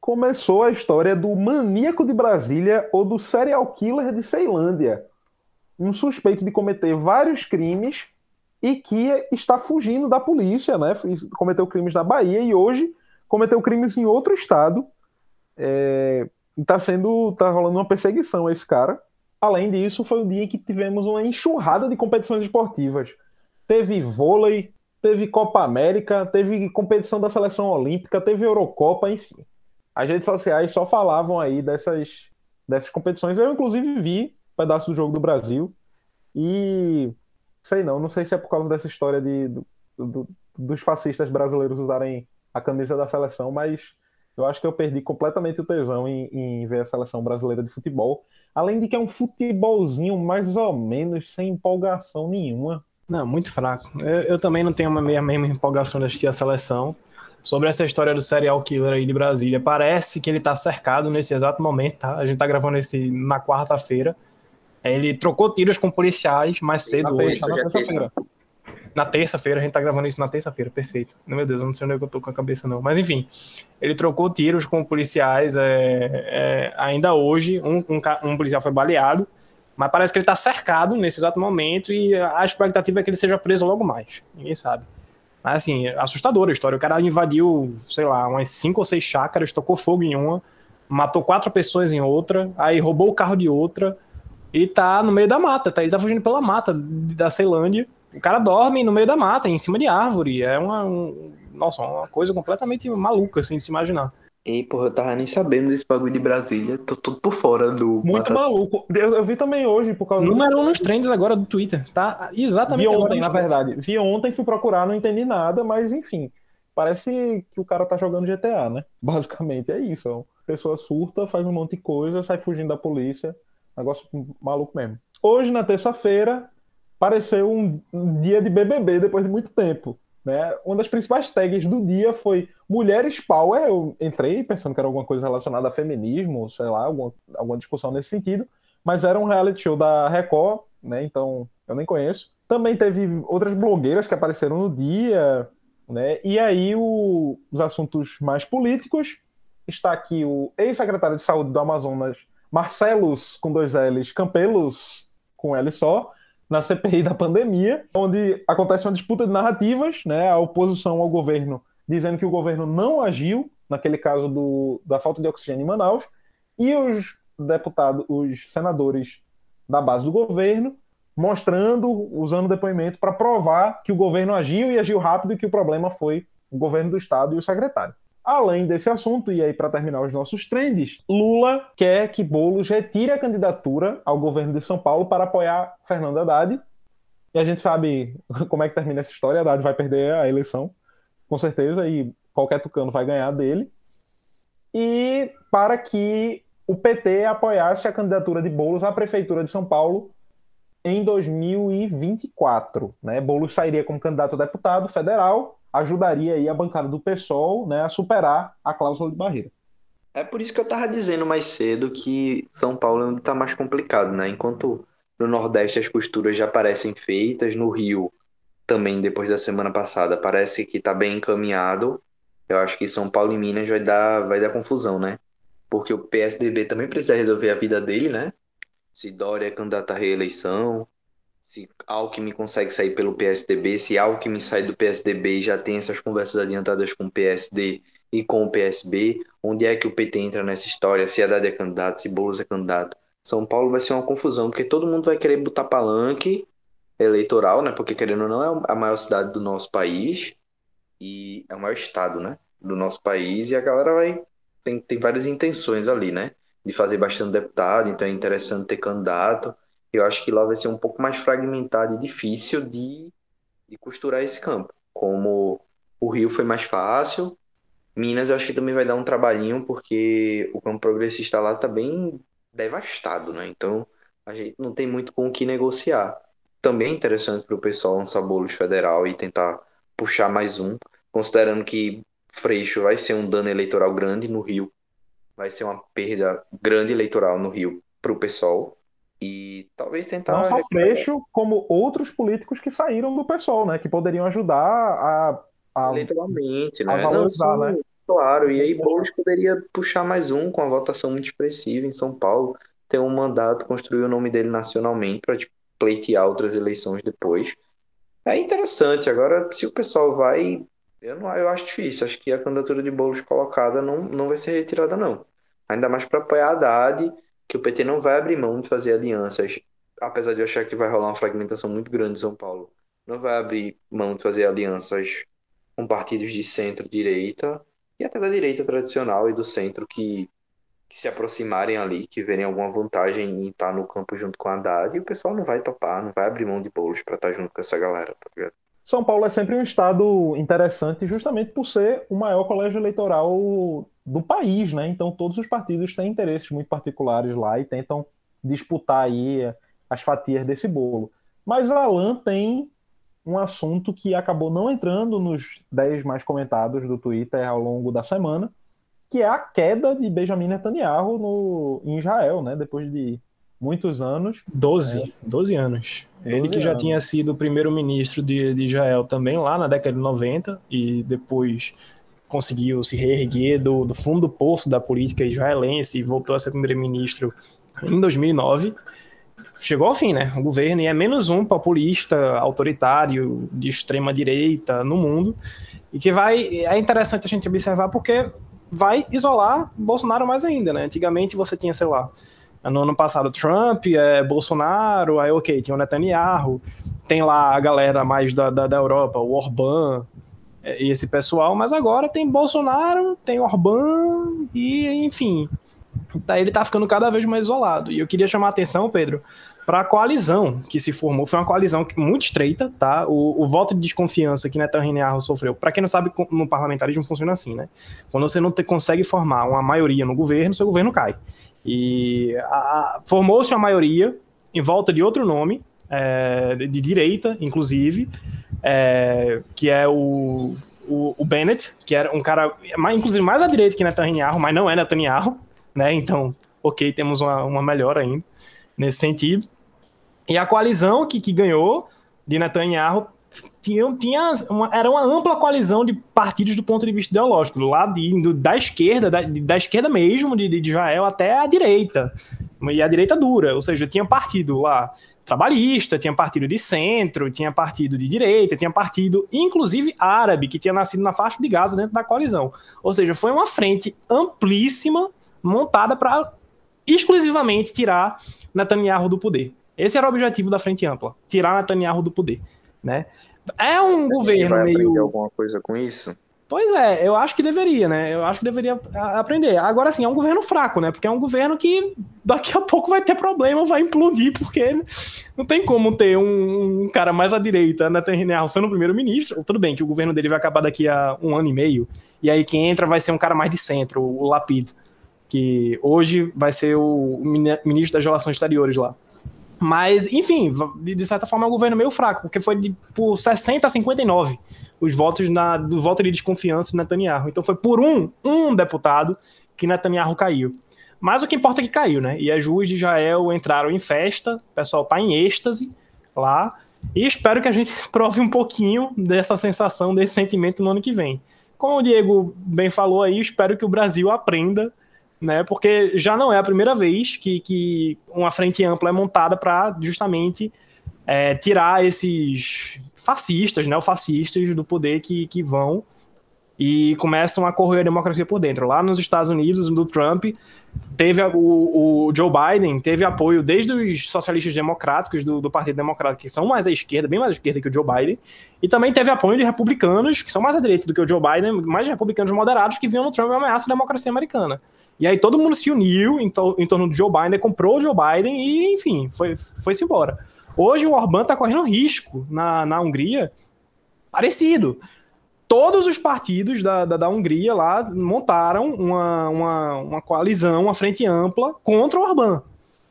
começou a história do maníaco de Brasília ou do serial killer de Ceilândia. Um suspeito de cometer vários crimes e que está fugindo da polícia, né? Cometeu crimes na Bahia e hoje cometeu crimes em outro estado. É, tá sendo, tá rolando uma perseguição a esse cara. Além disso, foi o dia em que tivemos uma enxurrada de competições esportivas. Teve vôlei, teve Copa América, teve competição da seleção olímpica, teve Eurocopa, enfim. As redes sociais só falavam aí dessas, dessas competições. Eu, inclusive, vi pedaço do jogo do Brasil. E sei não, não sei se é por causa dessa história de, do- do- dos fascistas brasileiros usarem a camisa da seleção, mas eu acho que eu perdi completamente o tesão em, em ver a seleção brasileira de futebol. Além de que é um futebolzinho mais ou menos sem empolgação nenhuma. Não, muito fraco. Eu, eu também não tenho a mesma, empolgação de assistir a seleção. Sobre essa história do serial killer aí de Brasília, parece que ele tá cercado nesse exato momento, tá? A gente tá gravando esse na quarta-feira. Ele trocou tiros com policiais mais cedo Na hoje. terça, na hoje é terça-feira. Na terça-feira, a gente tá gravando isso na terça-feira, perfeito. Meu Deus, eu não sei onde é que eu tô com a cabeça, não. Mas enfim, ele trocou tiros com policiais é, é, ainda hoje. Um, um, um policial foi baleado, mas parece que ele tá cercado nesse exato momento e a expectativa é que ele seja preso logo mais. Ninguém sabe. Mas assim, é assustadora a história. O cara invadiu, sei lá, umas cinco ou seis chácaras, tocou fogo em uma, matou quatro pessoas em outra, aí roubou o carro de outra e tá no meio da mata, tá? Ele tá fugindo pela mata da Ceilândia. O cara dorme no meio da mata, em cima de árvore. É uma, um- nossa, uma coisa completamente maluca, assim, de se imaginar. Ei, porra, eu tava nem sabendo desse bagulho de Brasília. Tô tudo por fora do. Muito Mata- maluco. Eu, eu vi também hoje, por causa Número um nos trends agora do Twitter, tá? Exatamente Vi ontem, na verdade. Vi ontem, fui procurar, não entendi nada, mas enfim. Parece que o cara tá jogando GTA, né? Basicamente é isso. A pessoa surta, faz um monte de coisa, sai fugindo da polícia. Negócio maluco mesmo. Hoje, na terça-feira, pareceu um, dia de BBB depois de muito tempo. Né? Uma das principais tags do dia foi Mulheres Power. Eu entrei pensando que era alguma coisa relacionada a feminismo, sei lá, alguma, alguma discussão nesse sentido. Mas era um reality show da Record, né? Então eu nem conheço. Também teve outras blogueiras que apareceram no dia, né? E aí o- os assuntos mais políticos. Está aqui o ex-secretário de Saúde do Amazonas, Marcelos, com dois L's, Campelos, com L só, na CPI da pandemia, onde acontece uma disputa de narrativas, né? A oposição ao governo dizendo que o governo não agiu, naquele caso do, da falta de oxigênio em Manaus, e os deputados, os senadores da base do governo mostrando, usando depoimento para provar que o governo agiu e agiu rápido e que o problema foi o governo do estado e o secretário. Além desse assunto, e aí para terminar os nossos trends, Lula quer que Boulos retire a candidatura ao governo de São Paulo para apoiar Fernando Haddad. E a gente sabe como é que termina essa história, Haddad vai perder a eleição, com certeza, e qualquer tucano vai ganhar dele. E para que o PT apoiasse a candidatura de Boulos à prefeitura de São Paulo em 2024. Né? Boulos sairia como candidato a deputado federal, ajudaria aí a bancada do PSOL né, a superar a cláusula de barreira. É por isso que eu estava dizendo mais cedo que São Paulo é onde está mais complicado, né? Enquanto no Nordeste as costuras já parecem feitas, no Rio também depois da semana passada parece que está bem encaminhado. Eu acho que São Paulo e Minas vai dar, vai dar confusão, né? porque o PSDB também precisa resolver a vida dele, né? Se Dória é candidato à reeleição, se Alckmin consegue sair pelo PSDB, se Alckmin sai do PSDB e já tem essas conversas adiantadas com o PSD e com o PSB, onde é que o PT entra nessa história, se Haddad é candidato, se Boulos é candidato. São Paulo vai ser uma confusão, porque todo mundo vai querer botar palanque eleitoral, né? Porque querendo ou não é a maior cidade do nosso país e é o maior estado, né? Do nosso país e a galera vai tem, tem várias intenções ali, né? De fazer bastante deputado, então é interessante ter candidato. Eu acho que lá vai ser um pouco mais fragmentado e difícil de, de costurar esse campo. Como o Rio foi mais fácil, Minas eu acho que também vai dar um trabalhinho, porque o campo progressista lá tá bem devastado, né? Então a gente não tem muito com o que negociar. Também é interessante para o pessoal lançar bolos federal e tentar puxar mais um, considerando que Freixo vai ser um dano eleitoral grande no Rio, vai ser uma perda grande eleitoral no Rio para o PSOL e talvez tentar. Não só Freixo, como outros políticos que saíram do PSOL, né? Que poderiam ajudar a. a Eleitoralmente, né? A valorizar, Não, né? Claro, e aí Boulos poderia puxar mais um com a votação muito expressiva em São Paulo, ter um mandato, construir o nome dele nacionalmente para tipo, pleitear outras eleições depois. É interessante. Agora, se o pessoal vai eu, não, eu acho difícil. Acho que a candidatura de Boulos colocada não, não vai ser retirada, não. Ainda mais para apoiar a Haddad, que o PT não vai abrir mão de fazer alianças, apesar de eu achar que vai rolar uma fragmentação muito grande em São Paulo. Não vai abrir mão de fazer alianças com partidos de centro-direita e até da direita tradicional e do centro que, que se aproximarem ali, que verem alguma vantagem em estar no campo junto com a Haddad, e o pessoal não vai topar, não vai abrir mão de Boulos para estar junto com essa galera, tá ligado? São Paulo é sempre um estado interessante justamente por ser o maior colégio eleitoral do país, né? Então todos os partidos têm interesses muito particulares lá e tentam disputar aí as fatias desse bolo. Mas Alan tem um assunto que acabou não entrando nos 10 mais comentados do Twitter ao longo da semana, que é a queda de Benjamin Netanyahu no, em Israel, né? Depois de muitos anos. 12, é. 12 anos. 12 Ele que já anos. tinha sido primeiro-ministro de, de Israel também lá na década de 90 e depois conseguiu se reerguer do, do fundo do poço da política israelense e voltou a ser primeiro-ministro em 2009. Chegou ao fim, né? O governo é menos um populista, autoritário, de extrema direita no mundo e que vai. É interessante a gente observar porque vai isolar Bolsonaro mais ainda, né? Antigamente você tinha, sei lá, no ano passado, Trump, é, Bolsonaro, aí ok, tinha o Netanyahu, tem lá a galera mais da, da, da Europa, o Orbán é, e esse pessoal, mas agora tem Bolsonaro, tem Orbán e, enfim, daí ele tá ficando cada vez mais isolado. E eu queria chamar a atenção, Pedro, para a coalizão que se formou. Foi uma coalizão muito estreita, tá? O, o voto de desconfiança que Netanyahu sofreu. Para quem não sabe, no parlamentarismo funciona assim, né? Quando você não te, consegue formar uma maioria no governo, seu governo cai. E formou-se uma maioria em volta de outro nome, é, de direita, inclusive, é, que é o, o, o, Bennett, que era um cara, mais, inclusive mais à direita que Netanyahu, mas não é Netanyahu, né? Então, ok, temos uma, uma melhora ainda nesse sentido. E a coalizão que, que ganhou de Netanyahu tinha, tinha uma, era uma ampla coalizão de partidos do ponto de vista ideológico, do, da esquerda, da, da esquerda mesmo, de, de Israel, até a direita. E a direita dura, ou seja, tinha partido lá trabalhista, tinha partido de centro, tinha partido de direita, tinha partido, inclusive árabe, que tinha nascido na faixa de Gaza dentro da coalizão. Ou seja, foi uma frente amplíssima montada para exclusivamente tirar Netanyahu do poder. Esse era o objetivo da frente ampla, tirar Netanyahu do poder, né? É um governo vai meio aprender alguma coisa com isso? Pois é, eu acho que deveria, né? Eu acho que deveria aprender. Agora, sim, é um governo fraco, né? Porque é um governo que daqui a pouco vai ter problema, vai implodir, porque não tem como ter um, um cara mais à direita, Netanyahu, sendo o primeiro-ministro. Tudo bem que o governo dele vai acabar daqui a um ano e meio, e aí quem entra vai ser um cara mais de centro, o Lapid, que hoje vai ser o mini- ministro das Relações Exteriores lá. Mas, enfim, de certa forma é um governo meio fraco, porque foi de, por 60 a 59 os votos na, do voto de desconfiança de Netanyahu. Então foi por um, um deputado que Netanyahu caiu. Mas o que importa é que caiu, né? E as ruas de Israel entraram em festa, o pessoal tá em êxtase lá, e espero que a gente prove um pouquinho dessa sensação, desse sentimento no ano que vem. Como o Diego bem falou aí, espero que o Brasil aprenda, né? Porque já não é a primeira vez que, que uma frente ampla é montada para justamente é, tirar esses fascistas, neofascistas do poder que, que vão e começam a correr a democracia por dentro. Lá nos Estados Unidos, do Trump, teve o, o Joe Biden teve apoio desde os socialistas democráticos do, do Partido Democrático, que são mais à esquerda, bem mais à esquerda que o Joe Biden, e também teve apoio de republicanos, que são mais à direita do que o Joe Biden, mais republicanos moderados, que viam no Trump uma ameaça à democracia americana. E aí todo mundo se uniu em, to- em torno do Joe Biden, comprou o Joe Biden e, enfim, foi- foi-se embora. Hoje o Orbán está correndo risco na, na Hungria, parecido. Todos os partidos da, da, da Hungria lá montaram uma, uma, uma coalizão, uma frente ampla contra o Orbán.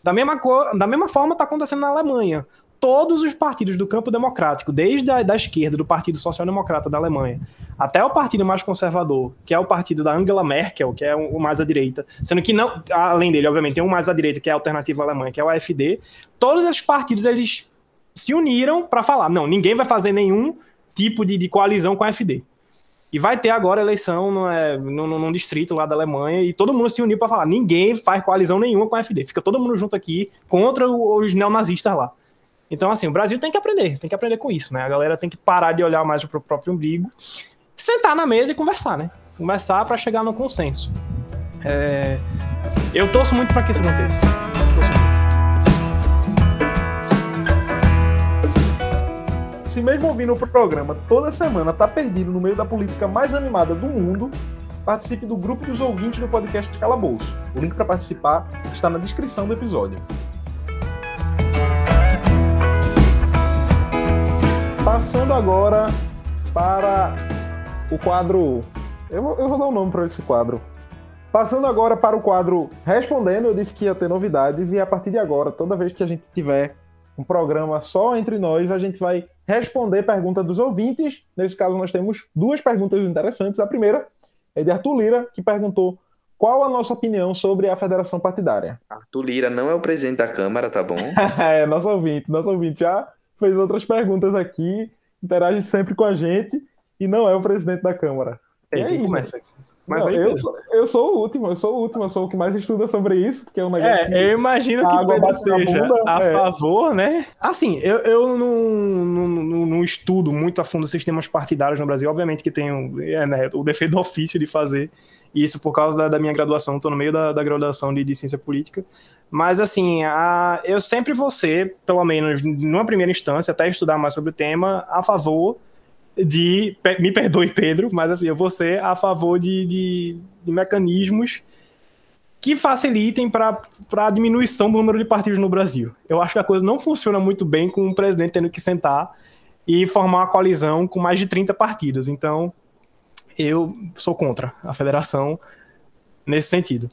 Da mesma, da mesma forma está acontecendo na Alemanha. Todos os partidos do campo democrático, desde a da esquerda, do Partido Social Democrata da Alemanha, até o partido mais conservador, que é o partido da Angela Merkel, que é o mais à direita, sendo que não, além dele, obviamente, tem um mais à direita, que é a alternativa alemã, que é o AfD. Todos esses partidos eles se uniram para falar: não, ninguém vai fazer nenhum tipo de, de coalizão com a AfD. E vai ter agora eleição no, é, no, num distrito lá da Alemanha e todo mundo se uniu para falar: ninguém faz coalizão nenhuma com a AfD. Fica todo mundo junto aqui contra os neonazistas lá. Então, assim, o Brasil tem que aprender, tem que aprender com isso, né? A galera tem que parar de olhar mais pro próprio umbigo, sentar na mesa e conversar, né? Conversar para chegar no consenso. É, Eu torço muito para que isso aconteça. Se mesmo ouvindo o programa toda semana tá perdido no meio da política mais animada do mundo, participe do grupo dos ouvintes do podcast Calabouço. O link para participar está na descrição do episódio. Passando agora para o quadro. Eu, vou- eu vou dar um nome para esse quadro. Passando agora para o quadro Respondendo, eu disse que ia ter novidades e a partir de agora, toda vez que a gente tiver um programa só entre nós, a gente vai responder pergunta dos ouvintes. Nesse caso, nós temos duas perguntas interessantes. A primeira é de Arthur Lira, que perguntou qual a nossa opinião sobre a federação partidária. Arthur Lira não é o presidente da Câmara, tá bom? é, nosso ouvinte, nosso ouvinte já fez outras perguntas aqui, interage sempre com a gente e não é o presidente da Câmara. E é isso. começa? Mas Não, aí, eu, sou, eu sou o último, eu sou o último, eu sou o que mais estuda sobre isso, porque é um negócio que- É, eu imagino que Pedro seja bunda, a é. favor, né? Assim, eu, eu não, não, não- estudo muito a fundo sistemas partidários no Brasil. Obviamente que tenho é, né, o defeito do ofício de fazer isso por causa da, da minha graduação. Estou no meio da, da graduação de, de ciência política. Mas, assim, a- eu sempre vou ser, pelo menos numa primeira instância, até estudar mais sobre o tema, a favor de. Me perdoe, Pedro, mas assim, eu vou ser a favor de, de, de mecanismos que facilitem para a diminuição do número de partidos no Brasil. Eu acho que a coisa não funciona muito bem com o presidente tendo que sentar e formar uma coalizão com mais de 30 partidos. Então, eu sou contra a federação nesse sentido.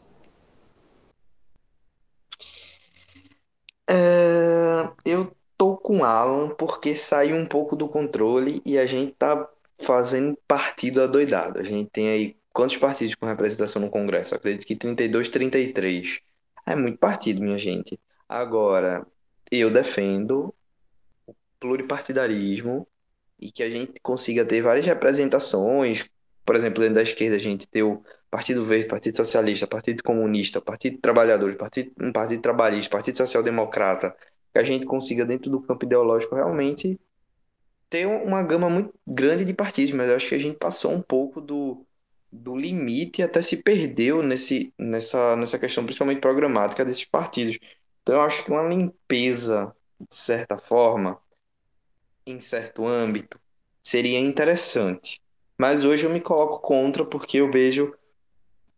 É, eu tô com Alan porque saiu um pouco do controle e a gente tá fazendo partido adoidado. A gente tem aí quantos partidos com representação no Congresso? Acredito que 32, 33. É muito partido, minha gente. Agora, eu defendo o pluripartidarismo e que a gente consiga ter várias representações por exemplo, dentro da esquerda a gente ter o Partido Verde, Partido Socialista, Partido Comunista, Partido Trabalhador, Partido, um Partido Trabalhista, Partido Social Democrata, que a gente consiga dentro do campo ideológico realmente ter uma gama muito grande de partidos, mas eu acho que a gente passou um pouco do, do limite e até se perdeu nesse, nessa, nessa questão, principalmente programática, desses partidos. Então, eu acho que uma limpeza, de certa forma, em certo âmbito, seria interessante. Mas hoje eu me coloco contra porque eu vejo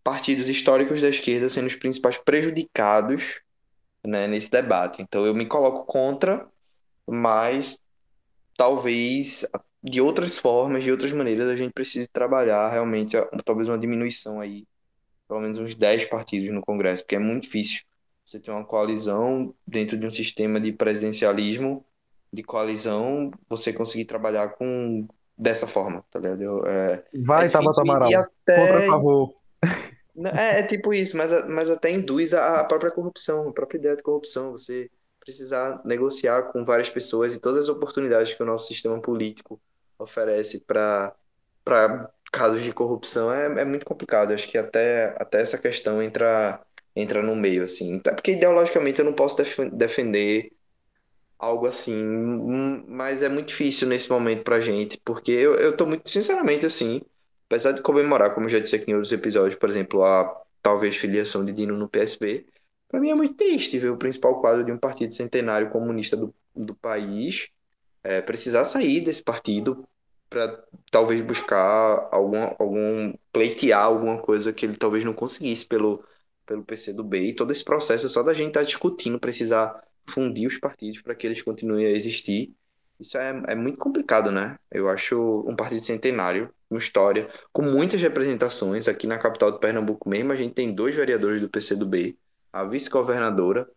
partidos históricos da esquerda sendo os principais prejudicados né, nesse debate. Então eu me coloco contra, mas talvez de outras formas, de outras maneiras, a gente precise trabalhar realmente talvez uma diminuição aí, pelo menos uns 10 partidos no Congresso, porque é muito difícil você ter uma coalizão dentro de um sistema de presidencialismo, de coalizão, você conseguir trabalhar com dessa forma, tá ligado? É, Vai, é Tabata Amaral. Até... Contra favor. É, é, tipo isso, mas, mas até induz a, a própria corrupção, a própria ideia de corrupção. Você precisar negociar com várias pessoas e todas as oportunidades que o nosso sistema político oferece para casos de corrupção é, é muito complicado. Acho que até, até essa questão entra, entra no meio, assim. Até porque ideologicamente eu não posso def defender algo assim, mas é muito difícil nesse momento pra gente, porque eu, eu tô muito, sinceramente, assim, apesar de comemorar, como já disse aqui em outros episódios, por exemplo, a talvez filiação de Dino no PSB, para mim é muito triste ver o principal quadro de um partido centenário comunista do, do país é, precisar sair desse partido para talvez buscar algum, algum pleitear alguma coisa que ele talvez não conseguisse pelo pelo PCdoB e todo esse processo só da gente estar tá discutindo precisar fundir os partidos para que eles continuem a existir isso é, é muito complicado, né? Eu acho um partido centenário, uma história, com muitas representações. Aqui na capital de Pernambuco mesmo, a gente tem dois vereadores do PCdoB, a vice-governadora.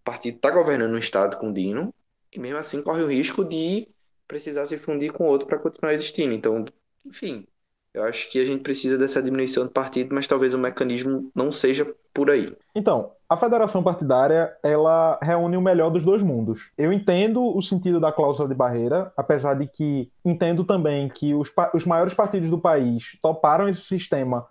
O partido está governando o estado com Dino, e mesmo assim corre o risco de precisar se fundir com outro para continuar existindo. Então, enfim, eu acho que a gente precisa dessa diminuição do partido, mas talvez o mecanismo não seja por aí. Então, a federação partidária, ela reúne o melhor dos dois mundos. Eu entendo o sentido da cláusula de barreira, apesar de que entendo também que os, os maiores partidos do país toparam esse sistema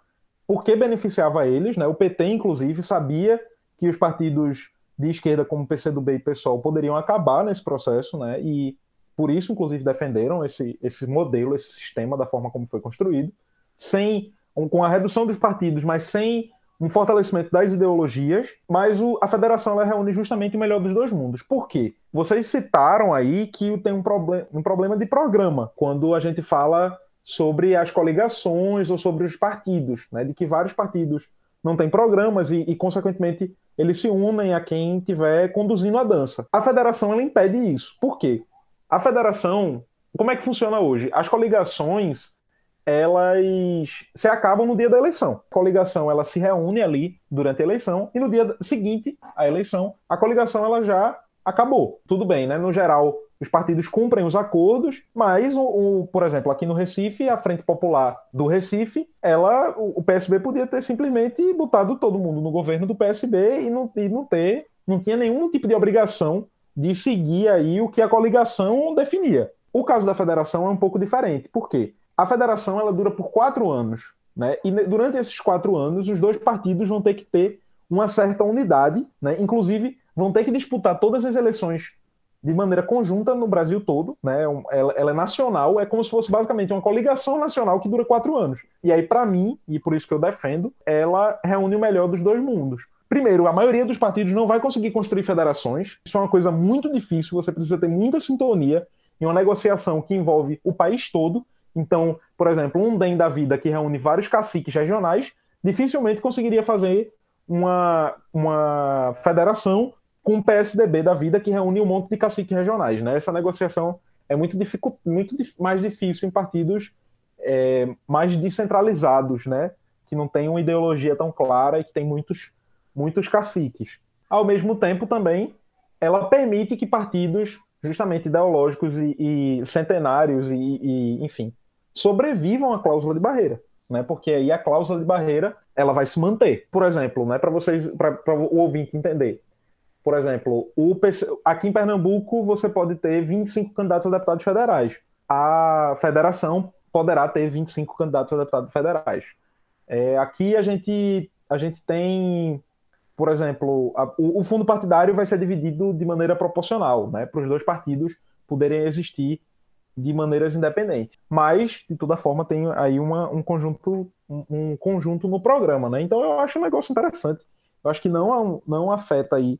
porque beneficiava eles, né? O PT, inclusive, sabia que os partidos de esquerda como PCdoB e PSOL poderiam acabar nesse processo, né? E por isso, inclusive, defenderam esse, esse modelo, esse sistema da forma como foi construído, sem com a redução dos partidos, mas sem um fortalecimento das ideologias, mas o, a federação ela reúne justamente o melhor dos dois mundos. Por quê? Vocês citaram aí que tem um, um problema de programa, quando a gente fala sobre as coligações ou sobre os partidos, né, de que vários partidos não têm programas e, e, consequentemente, eles se unem a quem estiver conduzindo a dança. A federação ela impede isso. Por quê? A federação, como é que funciona hoje? As coligações, elas se acabam no dia da eleição. A coligação, ela se reúne ali durante a eleição e no dia seguinte à eleição, a coligação ela já acabou. Tudo bem, né? No geral, os partidos cumprem os acordos, mas, o, o, por exemplo, aqui no Recife, a Frente Popular do Recife, ela, o, o PSB podia ter simplesmente botado todo mundo no governo do PSB e não, e não ter, não tinha nenhum tipo de obrigação de seguir aí o que a coligação definia. O caso da federação é um pouco diferente. Por quê? A federação ela dura por quatro anos. Né? E durante esses quatro anos, os dois partidos vão ter que ter uma certa unidade, né? inclusive vão ter que disputar todas as eleições de maneira conjunta no Brasil todo, né? Ela, ela, é nacional, é como se fosse basicamente uma coligação nacional que dura quatro anos. E aí, para mim, e por isso que eu defendo, ela reúne o melhor dos dois mundos. Primeiro, a maioria dos partidos não vai conseguir construir federações. Isso é uma coisa muito difícil. Você precisa ter muita sintonia em uma negociação que envolve o país todo. Então, por exemplo, um DEM da vida que reúne vários caciques regionais dificilmente conseguiria fazer uma, uma federação com o PSDB da vida que reúne um monte de caciques regionais. Né? Essa negociação é muito, dificu muito mais difícil em partidos é, mais descentralizados, né? que não têm uma ideologia tão clara e que tem muitos muitos caciques. Ao mesmo tempo, também, ela permite que partidos, justamente ideológicos e, e centenários, e, e, enfim, sobrevivam à cláusula de barreira. Né? Porque aí a cláusula de barreira ela vai se manter. Por exemplo, né, para vocês, para o ouvinte entender. Por exemplo, o PC, aqui em Pernambuco você pode ter 25 candidatos a deputados federais. A federação poderá ter 25 candidatos a deputados federais. É, aqui a gente, a gente tem, por exemplo, a, o, o, fundo partidário vai ser dividido de maneira proporcional, né, para os dois partidos poderem existir de maneiras independentes. Mas, de toda forma, tem aí uma, um, conjunto, um, um conjunto no programa. Né? Então eu acho um negócio interessante. Eu acho que não, não afeta aí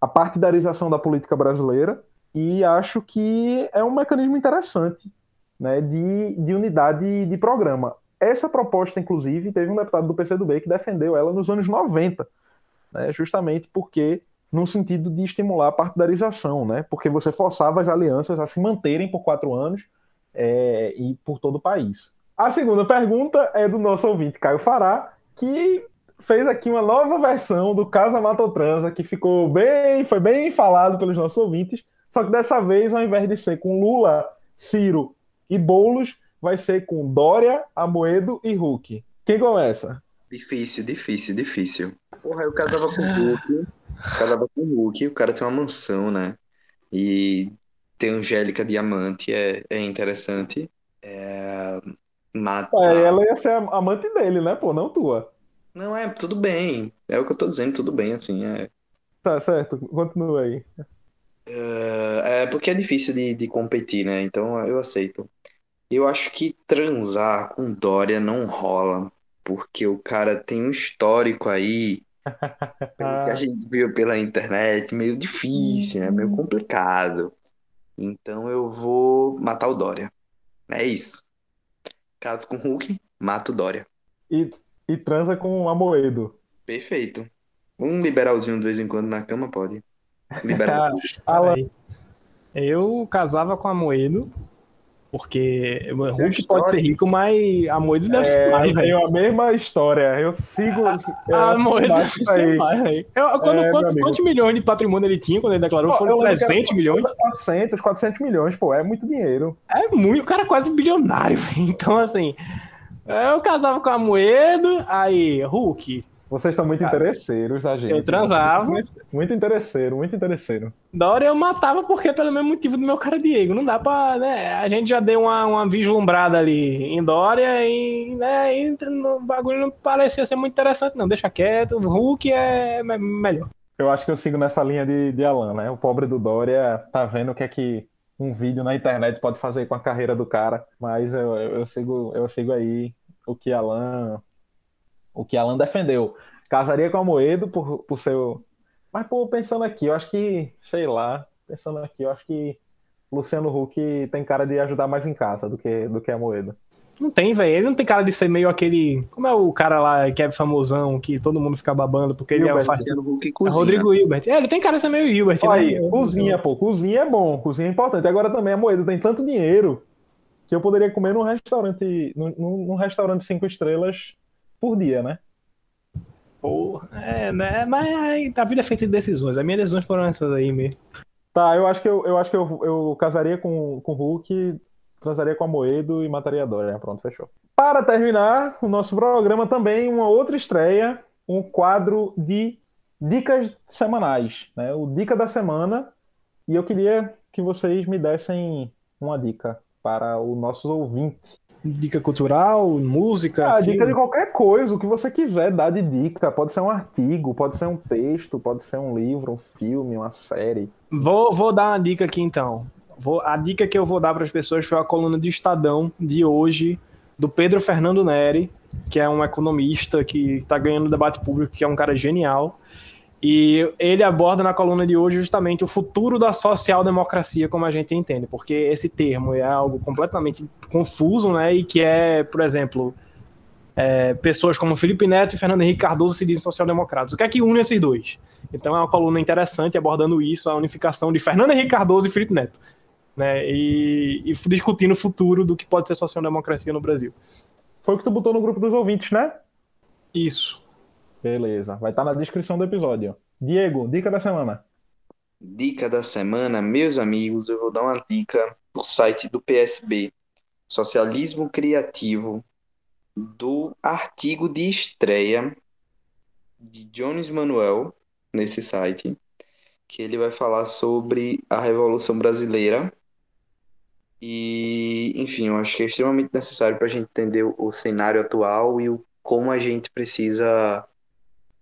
a partidarização da política brasileira e acho que é um mecanismo interessante né, de, de unidade de programa. Essa proposta, inclusive, teve um deputado do PCdoB que defendeu ela nos anos 90, né, justamente porque, no sentido de estimular a partidarização, né, porque você forçava as alianças a se manterem por quatro anos é, e por todo o país. A segunda pergunta é do nosso ouvinte Caio Fará, que fez aqui uma nova versão do Casa Matotransa, que ficou bem, foi bem falado pelos nossos ouvintes, só que dessa vez, ao invés de ser com Lula, Ciro e Boulos, vai ser com Dória, Amoedo e Hulk. Quem começa? Difícil, difícil, difícil. Porra, eu casava com o Hulk, casava com o Hulk, o cara tem uma mansão, né? E tem Angélica Diamante, é, é interessante. É... Mata... É, ela ia ser amante dele, né, pô, não tua. Não, é, tudo bem. É o que eu tô dizendo, tudo bem, assim, é. Tá certo, continua aí. É, é porque é difícil de, de competir, né? Então eu aceito. Eu acho que transar com Dória não rola, porque o cara tem um histórico aí, pelo que a gente viu pela internet, meio difícil, né? Meio complicado. Então eu vou matar o Dória. É isso. Caso com Hulk, mato o Dória. E e transa com um Amoedo. Perfeito. Um liberalzinho de vez em quando na cama pode. Liberal. eu casava com Amoedo, porque o Hulk pode ser rico, mas Amoedo deve é, ser mais, velho. a mesma história. Eu sigo. Eu Amoedo deve ser mais, velho. É, quantos, quantos milhões de patrimônio ele tinha quando ele declarou? Pô, Foram 300 milhões? 400, 400 milhões, pô. É muito dinheiro. É muito. O cara é quase bilionário, velho. Então, assim. Eu casava com a Moedo, aí, Hulk. Vocês estão muito interesseiros, a gente. Eu transava. Muito interesseiro, muito interesseiro. Dora eu matava porque pelo mesmo motivo do meu cara Diego. Não dá pra, né? A gente já deu uma, uma vislumbrada ali em Dória e, né, e o bagulho não parecia ser muito interessante, não. Deixa quieto, o Hulk é melhor. Eu acho que eu sigo nessa linha de, de Alan, né? O pobre do Dória tá vendo o que é que um vídeo na internet pode fazer com a carreira do cara, mas eu, eu, sigo, eu sigo aí o que Alan o que Alan defendeu. Casaria com a Moedo por, por seu. Mas, pô, pensando aqui, eu acho que, sei lá, pensando aqui, eu acho que Luciano Huck tem cara de ajudar mais em casa do que, do que a Moedo. Não tem, velho. Ele não tem cara de ser meio aquele. Como é o cara lá que é famosão, que todo mundo fica babando, porque Hilbert, ele é o Huck é Rodrigo Hilbert. É, ele tem cara de ser meio Hilbert, Olha, né? cozinha, pô. Cozinha é bom, cozinha é importante. Agora também a Moedo tem tanto dinheiro que eu poderia comer num restaurante, num, num restaurante cinco estrelas por dia, né? Porra, é, né? Mas a vida é feita de decisões. As minhas decisões foram essas aí mesmo. Tá, eu acho que eu, eu acho que eu, eu casaria com, com o Hulk, transaria com a Moedo e mataria a Dória. Pronto, fechou. Para terminar o nosso programa também, uma outra estreia, um quadro de dicas semanais, né? O Dica da Semana. E eu queria que vocês me dessem uma dica para os nossos ouvintes. Dica cultural, música? Ah, dica de qualquer coisa, o que você quiser dar de dica. Pode ser um artigo, pode ser um texto, pode ser um livro, um filme, uma série. Vou, vou dar uma dica aqui então. Vou, a dica que eu vou dar para as pessoas foi a coluna de Estadão de hoje, do Pedro Fernando Neri, que é um economista que está ganhando debate público, que é um cara genial. E ele aborda na coluna de hoje justamente o futuro da social-democracia como a gente entende, porque esse termo é algo completamente confuso, né? E que é, por exemplo, é, pessoas como Felipe Neto e Fernando Henrique Cardoso se dizem social-democratas. O que é que une esses dois? Então é uma coluna interessante abordando isso, a unificação de Fernando Henrique Cardoso e Felipe Neto, né? E, e discutindo o futuro do que pode ser social-democracia no Brasil. Foi o que tu botou no grupo dos ouvintes, né? Isso. Beleza. Vai estar na descrição do episódio. Diego, dica da semana. Dica da semana, meus amigos, eu vou dar uma dica no site do PSB, Socialismo Criativo, do artigo de estreia de Jones Manuel nesse site, que ele vai falar sobre a Revolução Brasileira E, enfim, eu acho que é extremamente necessário para a gente entender o cenário atual e o, como a gente precisa.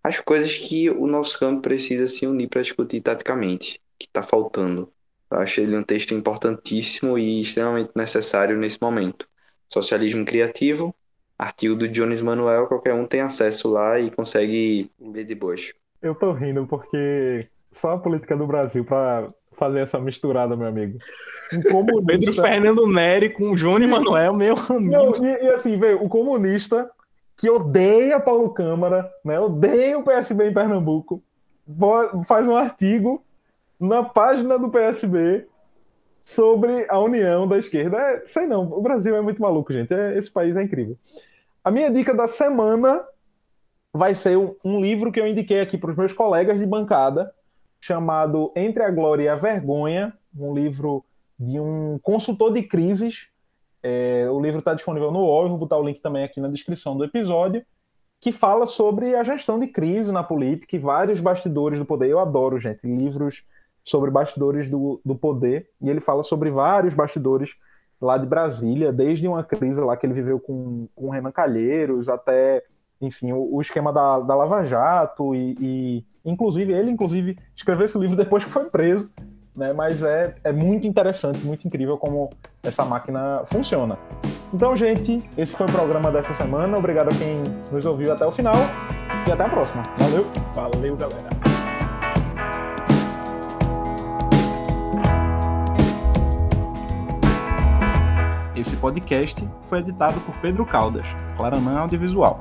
As coisas que o nosso campo precisa se unir para discutir taticamente, que está faltando. Eu acho ele um texto importantíssimo e extremamente necessário nesse momento. Socialismo Criativo, artigo do Jones Manuel, qualquer um tem acesso lá e consegue ler de boas. Eu tô rindo porque só a política do Brasil para fazer essa misturada, meu amigo. Um comunista... Pedro Fernando Nery com Júnior Manuel, meu amigo. Não, e, e assim, velho, o comunista que odeia Paulo Câmara, né? Odeia o PSB em Pernambuco, faz um artigo na página do PSB sobre a união da esquerda. É, sei não, o Brasil é muito maluco, gente. É, esse país é incrível. A minha dica da semana vai ser um, um livro que eu indiquei aqui para os meus colegas de bancada, chamado Entre a Glória e a Vergonha, um livro de um consultor de crises. É, o livro está disponível no UOL, vou botar o link também aqui na descrição do episódio, que fala sobre a gestão de crise na política e vários bastidores do poder. Eu adoro, gente, livros sobre bastidores do, do poder, e ele fala sobre vários bastidores lá de Brasília, desde uma crise lá que ele viveu com, com Renan Calheiros até, enfim, o, o esquema da, da Lava Jato e, e Inclusive, ele inclusive escreveu esse livro depois que foi preso, né? Mas é, é muito interessante, muito incrível como essa máquina funciona. Então, gente, esse foi o programa dessa semana. Obrigado a quem nos ouviu até o final e até a próxima. Valeu! Valeu, galera! Esse podcast foi editado por Pedro Caldas, Claranã Audiovisual.